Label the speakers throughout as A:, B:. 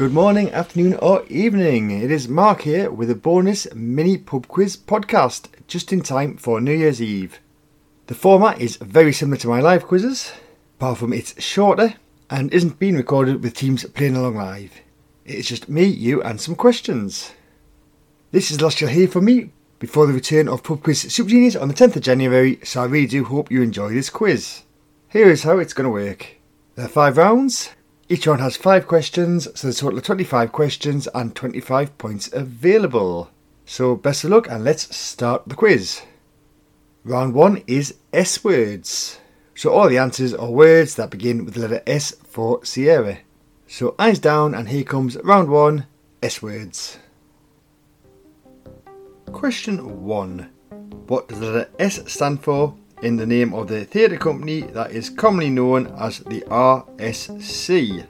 A: Good morning, afternoon, or evening. It is Mark here with a bonus mini pub quiz podcast just in time for New Year's Eve. The format is very similar to my live quizzes, apart from it's shorter and isn't being recorded with teams playing along live. It's just me, you, and some questions. This is the last you'll hear from me before the return of Pub Quiz Super Genius on the 10th of January, so I really do hope you enjoy this quiz. Here is how it's going to work. There are five rounds. Each round has five questions, so there's a total of 25 questions and 25 points available. So best of luck and let's start the quiz. Round one is S words. So all the answers are words that begin with the letter S for Sierra. So eyes down and here comes round one, S words. Question 1. What does the letter S stand for in the name of the theatre company that is commonly known as the RSC?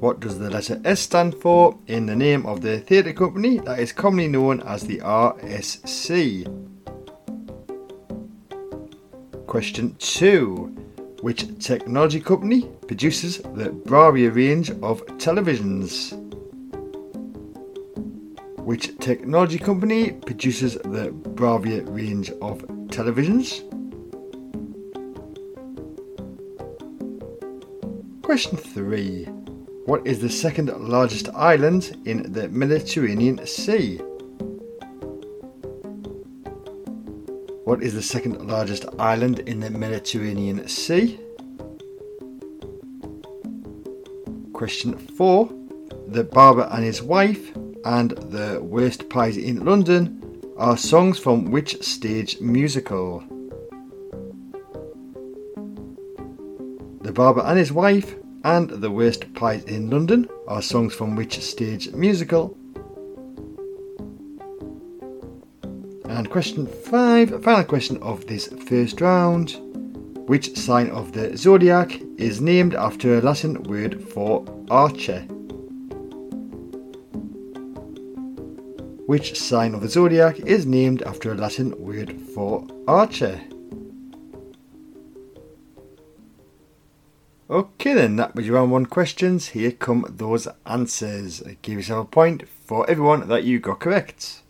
A: What does the letter S stand for in the name of the theatre company that is commonly known as the RSC? Question 2. Which technology company produces the Bravia range of televisions? Which technology company produces the Bravia range of televisions? Question 3. What is the second largest island in the Mediterranean Sea? What is the second largest island in the Mediterranean Sea? Question 4. The Barber and His Wife and The Worst Pies in London are songs from which stage musical? The Barber and His Wife and The Worst Pies in London are songs from which stage musical? And question five, final question of this first round. Which sign of the zodiac is named after a Latin word for archer? Which sign of the zodiac is named after a Latin word for archer? Okay, then that was your round one questions. Here come those answers. Give yourself a point for everyone that you got correct.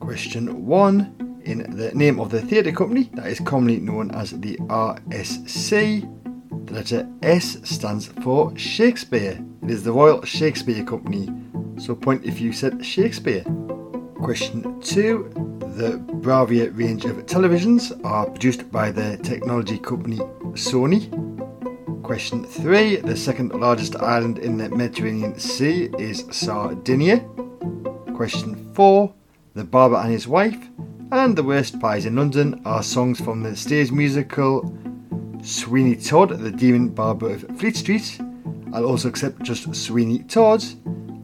A: Question one In the name of the theatre company that is commonly known as the RSC, the letter S stands for Shakespeare. It is the Royal Shakespeare Company so point if you said Shakespeare. Question 2. The Bravia range of televisions are produced by the technology company Sony. Question 3. The second largest island in the Mediterranean Sea is Sardinia. Question 4. The Barber and His Wife and The Worst Pies in London are songs from the stage musical Sweeney Todd, the Demon Barber of Fleet Street. I'll also accept just Sweeney Todd.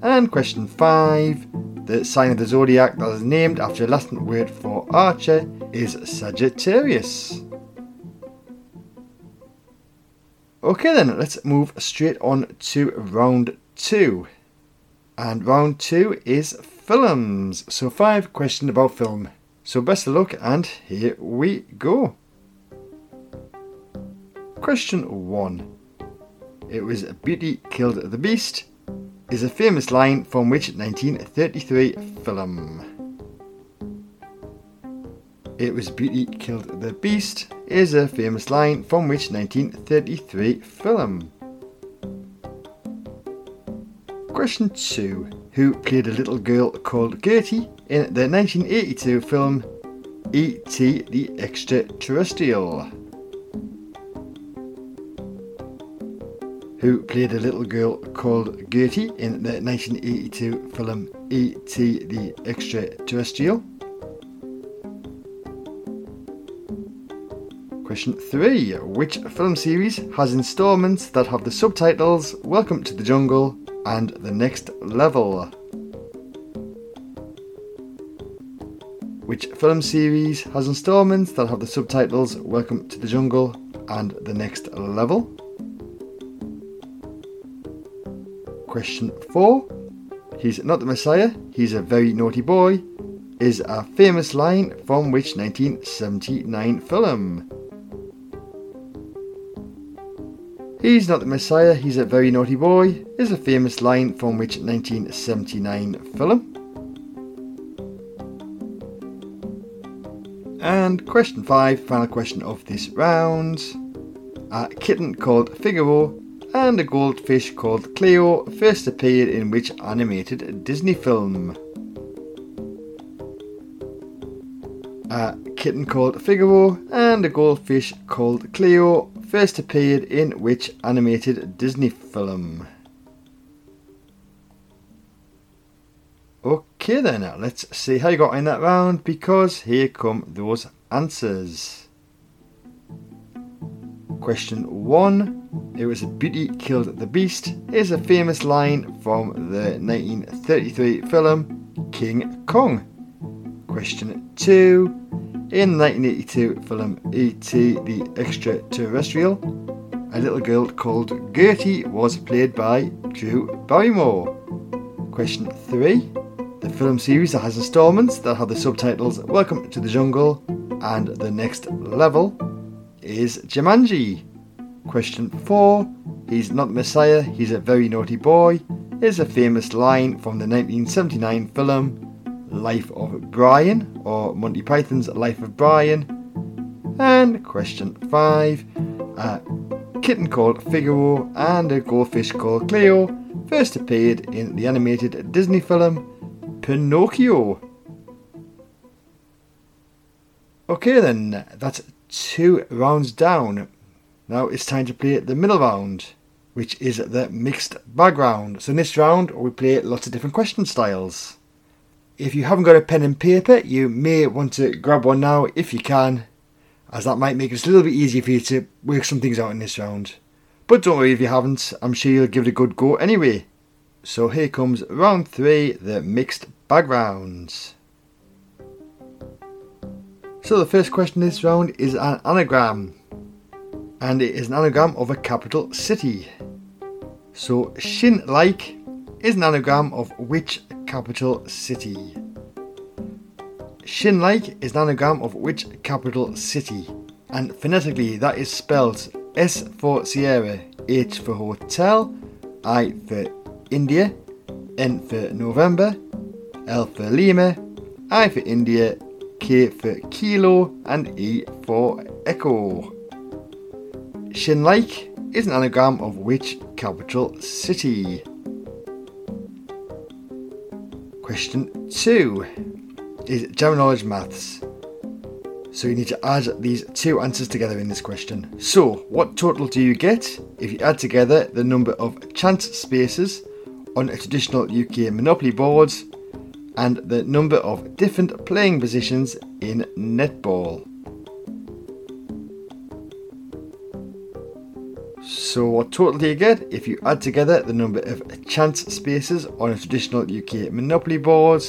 A: And question five the sign of the zodiac that is named after a Latin word for archer is Sagittarius. Okay, then let's move straight on to round two. And round two is films. So, five questions about film. So, best of luck, and here we go. Question one It was Beauty Killed the Beast is a famous line from which 1933 film? It was Beauty Killed the Beast is a famous line from which 1933 film? Question 2. Who played a little girl called Gertie in the 1982 film E.T. the Extraterrestrial? Who played a little girl called Gertie in the 1982 film E.T. the Extraterrestrial. Question 3. Which film series has installments that have the subtitles Welcome to the Jungle and The Next Level? Which film series has installments that have the subtitles Welcome to the Jungle and The Next Level? Question 4. He's not the Messiah, he's a very naughty boy, is a famous line from which 1979 film? He's not the Messiah, he's a very naughty boy, is a famous line from which 1979 film? And question 5, final question of this round. A kitten called Figaro and a goldfish called Cleo first appeared in which animated Disney film? A kitten called Figaro and a goldfish called Cleo first appeared in which animated Disney film? Okay then, let's see how you got in that round because here come those answers. Question 1 It was a beauty killed the beast is a famous line from the 1933 film King Kong. Question 2 In the 1982 film E.T. the Extraterrestrial, a little girl called Gertie was played by Drew Barrymore. Question 3 the film series that has installments that have the subtitles Welcome to the Jungle and The Next Level is Jumanji. Question 4 He's not the Messiah, he's a very naughty boy is a famous line from the 1979 film Life of Brian or Monty Python's Life of Brian. And question 5 A kitten called Figaro and a goldfish called Cleo first appeared in the animated Disney film Pinocchio. Okay, then, that's two rounds down. Now it's time to play the middle round, which is the mixed bag round. So, in this round, we play lots of different question styles. If you haven't got a pen and paper, you may want to grab one now if you can, as that might make it a little bit easier for you to work some things out in this round. But don't worry if you haven't, I'm sure you'll give it a good go anyway. So here comes round three, the mixed bag rounds. So the first question this round is an anagram, and it is an anagram of a capital city. So Shin Like is an anagram of which capital city? Shin Like is an anagram of which capital city? And phonetically, that is spelled S for Sierra, H for Hotel, I for India, N for November, L for Lima, I for India, K for Kilo, and E for Echo. Shinlike is an anagram of which capital city? Question 2 is general knowledge maths. So you need to add these two answers together in this question. So, what total do you get if you add together the number of chance spaces on a traditional UK Monopoly board and the number of different playing positions in netball. So what total do you get if you add together the number of chance spaces on a traditional UK Monopoly board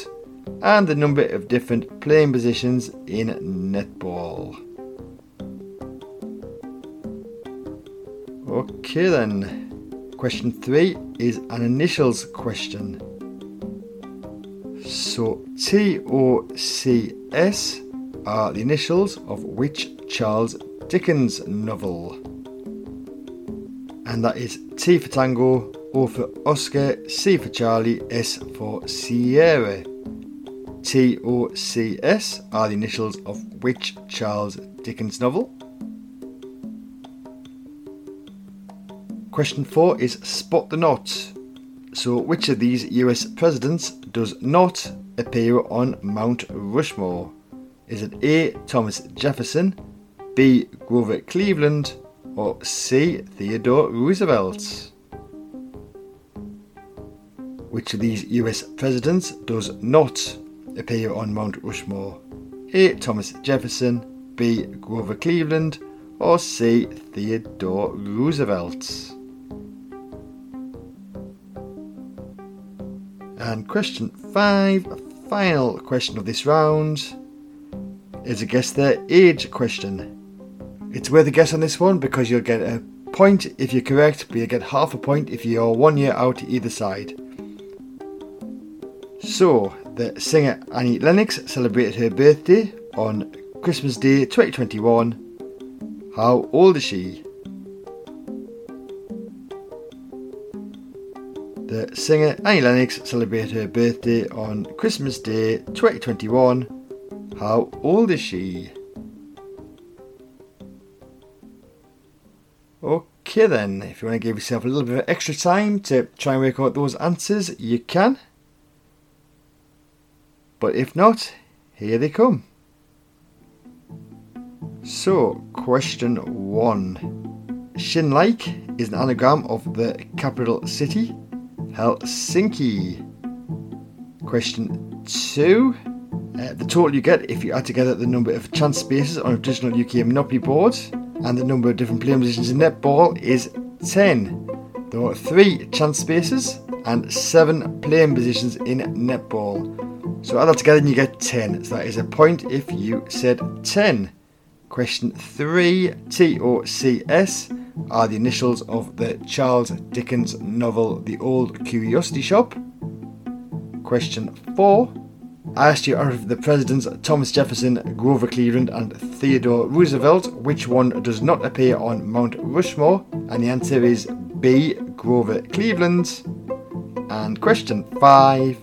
A: and the number of different playing positions in netball? Okay then. Question 3 is an initials question. So TOCS are the initials of which Charles Dickens novel? And that is T for Tango, O for Oscar, C for Charlie, S for Sierra. TOCS are the initials of which Charles Dickens novel? Question 4 is Spot the Not. So, which of these US presidents does not appear on Mount Rushmore? Is it A. Thomas Jefferson, B. Grover Cleveland, or C. Theodore Roosevelt? Which of these US presidents does not appear on Mount Rushmore? A. Thomas Jefferson, B. Grover Cleveland, or C. Theodore Roosevelt? And question five, final question of this round, is a guess their age question. It's worth a guess on this one because you'll get a point if you're correct, but you'll get half a point if you're one year out either side. So, the singer Annie Lennox celebrated her birthday on Christmas Day 2021. How old is she? Singer Annie Lennox celebrated her birthday on Christmas Day 2021. How old is she? Okay then, if you want to give yourself a little bit of extra time to try and work out those answers, you can. But if not, here they come. So, question one. Shinlike is an anagram of the capital city, Helsinki. Question two. Uh, the total you get if you add together the number of chance spaces on a traditional UK Monopoly board and the number of different playing positions in netball is 10. There are 3 chance spaces and 7 playing positions in netball. So add that together and you get 10. So that is a point if you said 10. Question 3 TOCS are the initials of the Charles Dickens novel The Old Curiosity Shop. Question 4 I asked you out of the presidents Thomas Jefferson, Grover Cleveland, and Theodore Roosevelt, which one does not appear on Mount Rushmore? And the answer is B. Grover Cleveland. And question 5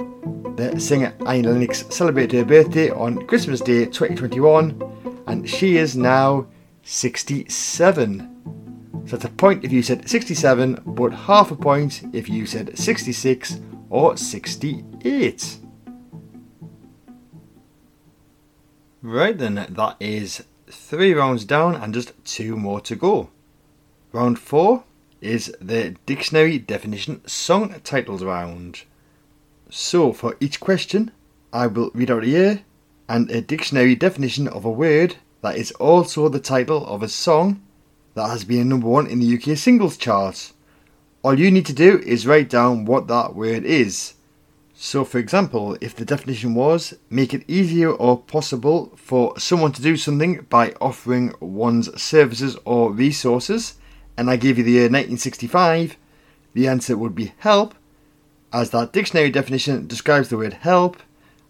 A: The singer Annie Lennox celebrated her birthday on Christmas Day 2021 and she is now 67. So that's a point if you said 67, but half a point if you said 66 or 68. Right then, that is three rounds down and just two more to go. Round four is the dictionary definition song titles round. So for each question, I will read out a year and a dictionary definition of a word that is also the title of a song that has been number one in the UK singles chart. All you need to do is write down what that word is. So, for example, if the definition was make it easier or possible for someone to do something by offering one's services or resources, and I gave you the year 1965, the answer would be help, as that dictionary definition describes the word help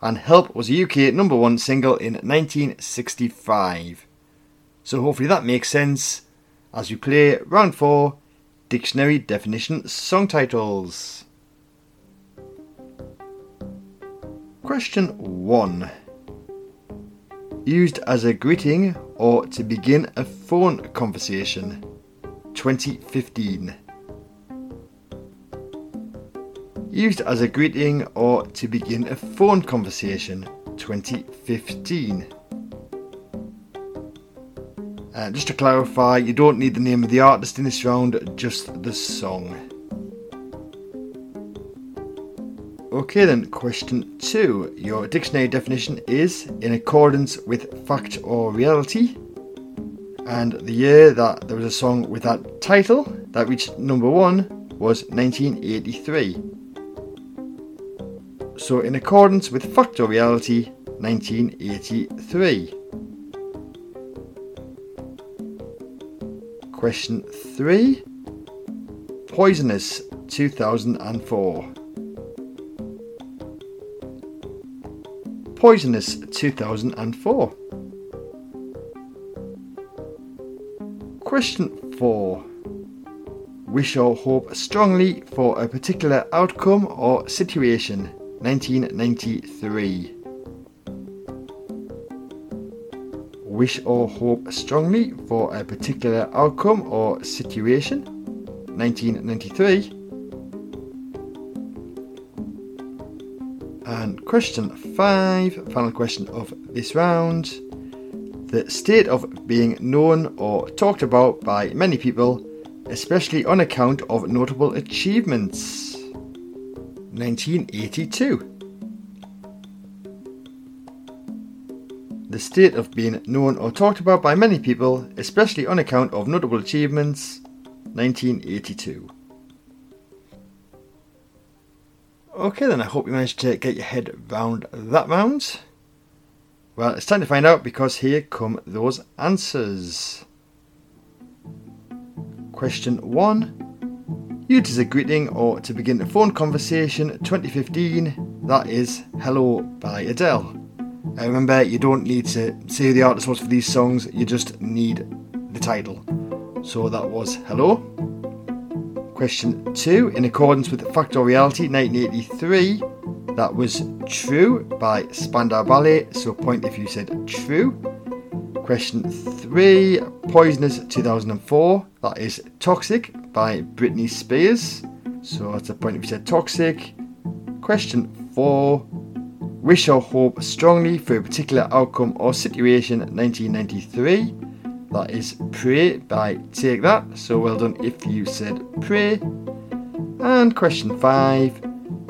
A: and Help was a UK number one single in 1965. So hopefully that makes sense as we play round four dictionary definition song titles. Question 1 Used as a greeting or to begin a phone conversation. 2015 used as a greeting or to begin a phone conversation 2015. Uh, just to clarify, you don't need the name of the artist in this round, just the song. Okay, then, question two. Your dictionary definition is in accordance with fact or reality. And the year that there was a song with that title that reached number one was 1983. So, in accordance with Fact or Reality 1983. Question 3 Poisonous 2004. Poisonous 2004. Question 4 Wish or hope strongly for a particular outcome or situation. 1993. Wish or hope strongly for a particular outcome or situation. 1993. And question five, final question of this round. The state of being known or talked about by many people, especially on account of notable achievements. 1982. The state of being known or talked about by many people, especially on account of notable achievements, 1982. Okay, then I hope you managed to get your head round that round. Well, it's time to find out because here come those answers. Question 1 Used as a greeting or to begin a phone conversation 2015, that is Hello by Adele. Remember, you don't need to say who the artist was for these songs, you just need the title. So that was Hello. Question 2. In accordance with Fact or Reality 1983, that was true by Spandau Ballet, so point if you said true. Question 3. Poisonous 2004, that is Toxic by Britney Spears, so that's a point if you said toxic. Question 4. Wish or hope strongly for a particular outcome or situation 1993. That is Pray by Take That. So well done if you said pray. And question five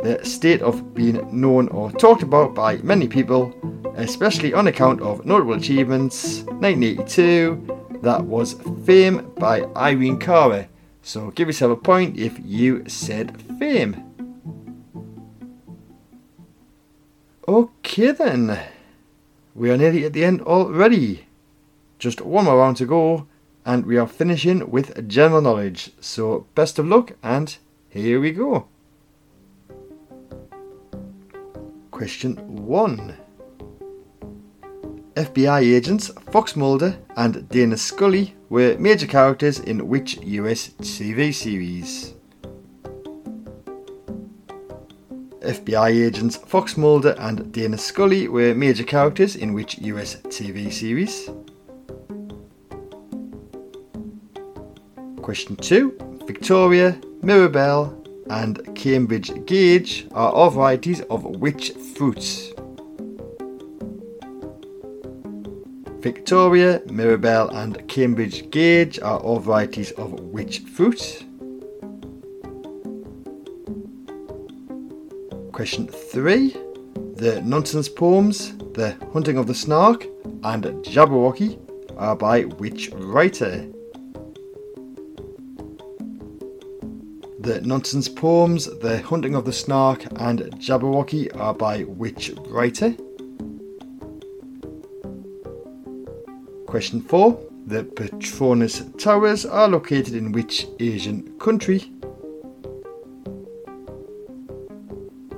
A: the state of being known or talked about by many people, especially on account of notable achievements. 1982, that was Fame by Irene Cara. So give yourself a point if you said Fame. Okay then, we are nearly at the end already. Just one more round to go, and we are finishing with general knowledge. So, best of luck, and here we go. Question 1 FBI agents Fox Mulder and Dana Scully were major characters in which US TV series? FBI agents Fox Mulder and Dana Scully were major characters in which US TV series? Question 2. Victoria, Mirabelle, and Cambridge Gage are all varieties of which fruits? Victoria, Mirabelle, and Cambridge Gage are all varieties of which fruit? Question 3. The nonsense poems, The Hunting of the Snark, and Jabberwocky are by which writer? The nonsense poems, The Hunting of the Snark, and Jabberwocky are by which writer? Question 4. The Petronas Towers are located in which Asian country?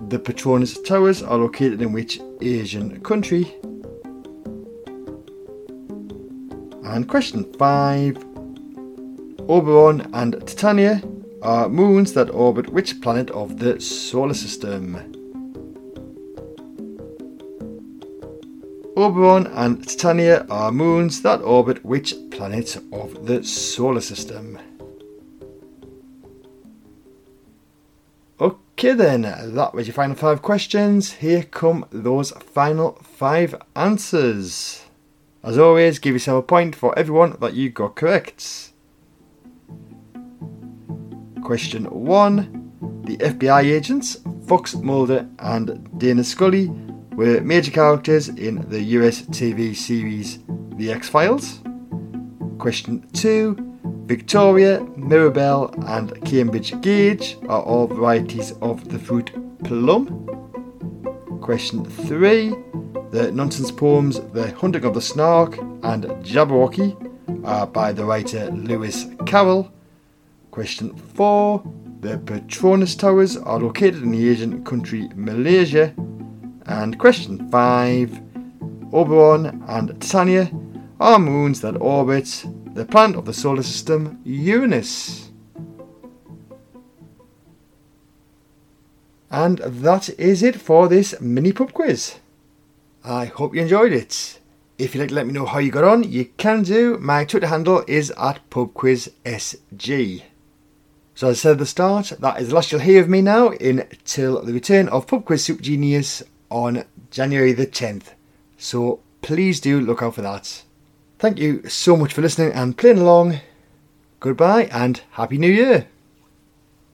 A: The Petronas Towers are located in which Asian country? And question 5. Oberon and Titania are moons that orbit which planet of the solar system? Oberon and Titania are moons that orbit which planet of the solar system? Okay, then, that was your final five questions. Here come those final five answers. As always, give yourself a point for everyone that you got correct. Question 1 The FBI agents, Fox Mulder and Dana Scully, were major characters in the US TV series The X Files. Question 2 Victoria, Mirabelle, and Cambridge Gage are all varieties of the fruit plum. Question 3 The nonsense poems The Hunting of the Snark and Jabberwocky are by the writer Lewis Carroll. Question 4. The Petronas Towers are located in the Asian country Malaysia. And question 5. Oberon and Titania are moons that orbit the planet of the solar system, Uranus. And that is it for this mini pub quiz. I hope you enjoyed it. If you'd like to let me know how you got on, you can do. My Twitter handle is at pubquizsg. So as I said at the start, that is the last you'll hear of me now until the return of Pub Quiz Super Genius on January the 10th. So please do look out for that. Thank you so much for listening and playing along. Goodbye and Happy New Year!